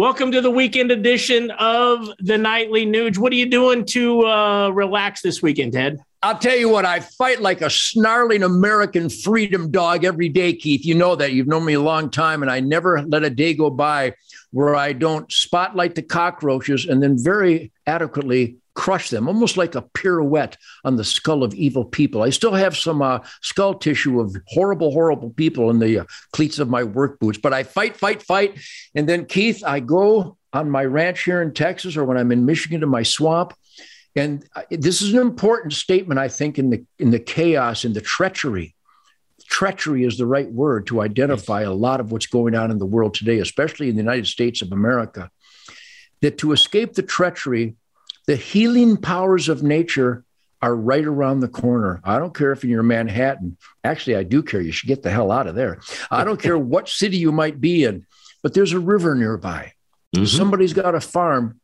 Welcome to the weekend edition of the Nightly Nuge. What are you doing to uh, relax this weekend, Ted? I'll tell you what, I fight like a snarling American freedom dog every day, Keith. You know that. You've known me a long time, and I never let a day go by where I don't spotlight the cockroaches and then very adequately crush them, almost like a pirouette on the skull of evil people. I still have some uh, skull tissue of horrible, horrible people in the uh, cleats of my work boots, but I fight, fight, fight. And then, Keith, I go on my ranch here in Texas or when I'm in Michigan to my swamp. And uh, this is an important statement, I think, in the in the chaos and the treachery. Treachery is the right word to identify a lot of what's going on in the world today, especially in the United States of America. That to escape the treachery, the healing powers of nature are right around the corner. I don't care if you're in Manhattan. Actually, I do care. You should get the hell out of there. I don't care what city you might be in, but there's a river nearby. Mm-hmm. Somebody's got a farm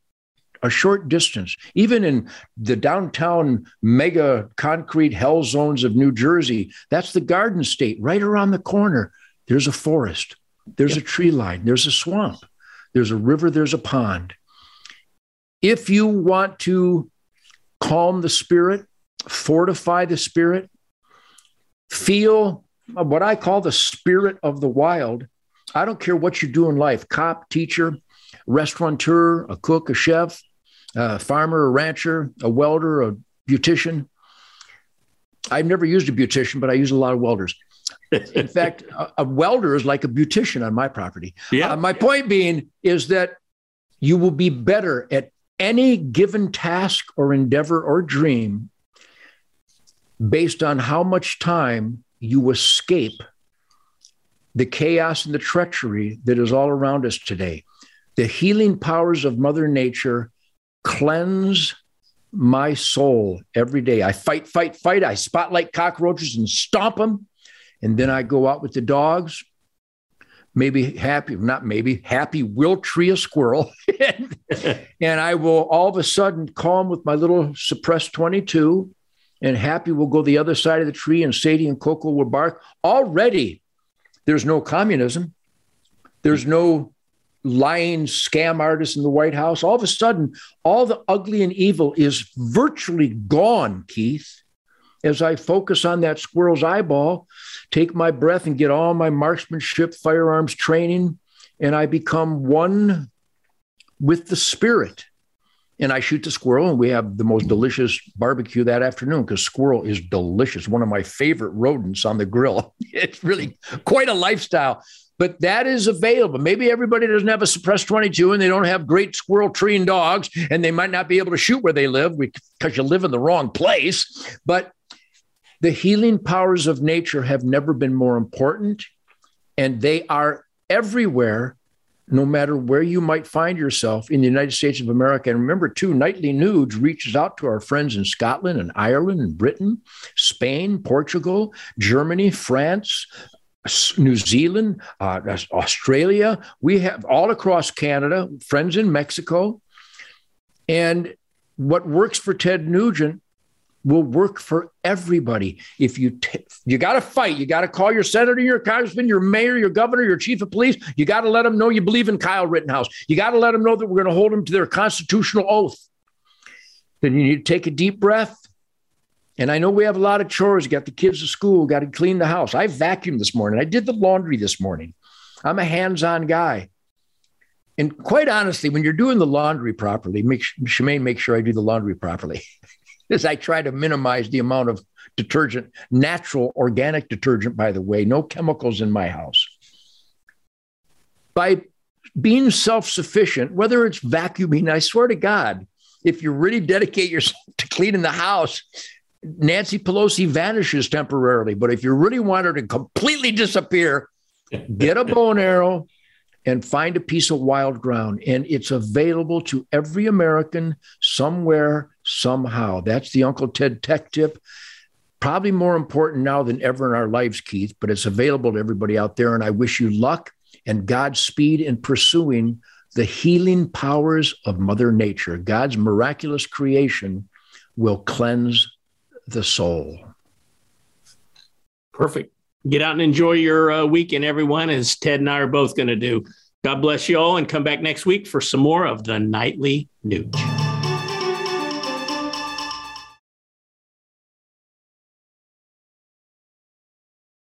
a short distance. Even in the downtown mega concrete hell zones of New Jersey, that's the Garden State right around the corner. There's a forest, there's yep. a tree line, there's a swamp, there's a river, there's a pond. If you want to calm the spirit, fortify the spirit, feel what I call the spirit of the wild, I don't care what you do in life cop, teacher, restaurateur, a cook, a chef, a farmer, a rancher, a welder, a beautician. I've never used a beautician, but I use a lot of welders. In fact, a, a, welder is like a beautician on my property. Yeah. Uh, my point being is that you will be better at any given task or endeavor or dream based on how much time you escape the chaos and the treachery that is all around us today. The healing powers of Mother Nature cleanse my soul every day. I fight, fight, fight. I spotlight cockroaches and stomp them. And then I go out with the dogs maybe happy, not maybe, happy will tree a squirrel. and I will all of a sudden calm with my little suppressed 22, and happy will go the other side of the tree, and Sadie and Coco will bark. Already, there's no communism. There's no lying scam artists in the White House. All of a sudden, all the ugly and evil is virtually gone, Keith as I focus on that squirrel's eyeball, take my breath and get all my marksmanship, firearms training, and I become one with the spirit. And I shoot the squirrel, and we have the most delicious barbecue that afternoon because squirrel is delicious. One of my favorite rodents on the grill. It's really quite a lifestyle but that is available. Maybe everybody doesn't have a suppressed 22 and they don't have great squirrel treeing dogs and they might not be able to shoot where they live because you live in the wrong place. But the healing powers of nature have never been more important, and they are everywhere, no matter where you might find yourself in the United States of America. And remember, too, Nightly Nuge reaches out to our friends in Scotland and Ireland and Britain, Spain, Portugal, Germany, France, New Zealand, uh, Australia. We have all across Canada, friends in Mexico. And what works for Ted Nugent will work for everybody. If you t- you got to fight, you got to call your senator, your congressman, your mayor, your governor, your chief of police. You got to let them know you believe in Kyle Rittenhouse. You got to let them know that we're going to hold them to their constitutional oath. Then you need to take a deep breath. And I know we have a lot of chores. You got the kids to school, got to clean the house. I vacuumed this morning. I did the laundry this morning. I'm a hands-on guy. And quite honestly, when you're doing the laundry properly, make Shemane make sure I do the laundry properly. is I try to minimize the amount of detergent, natural organic detergent, by the way, no chemicals in my house. By being self sufficient, whether it's vacuuming, I swear to God, if you really dedicate yourself to cleaning the house, Nancy Pelosi vanishes temporarily. But if you really want her to completely disappear, get a bow and arrow, and find a piece of wild ground. And it's available to every American somewhere, somehow. That's the Uncle Ted Tech Tip. Probably more important now than ever in our lives, Keith, but it's available to everybody out there. And I wish you luck and Godspeed in pursuing the healing powers of Mother Nature. God's miraculous creation will cleanse the soul. Perfect get out and enjoy your uh, weekend, everyone, as Ted and I are both going to do. God bless you all and come back next week for some more of the Nightly Nuge.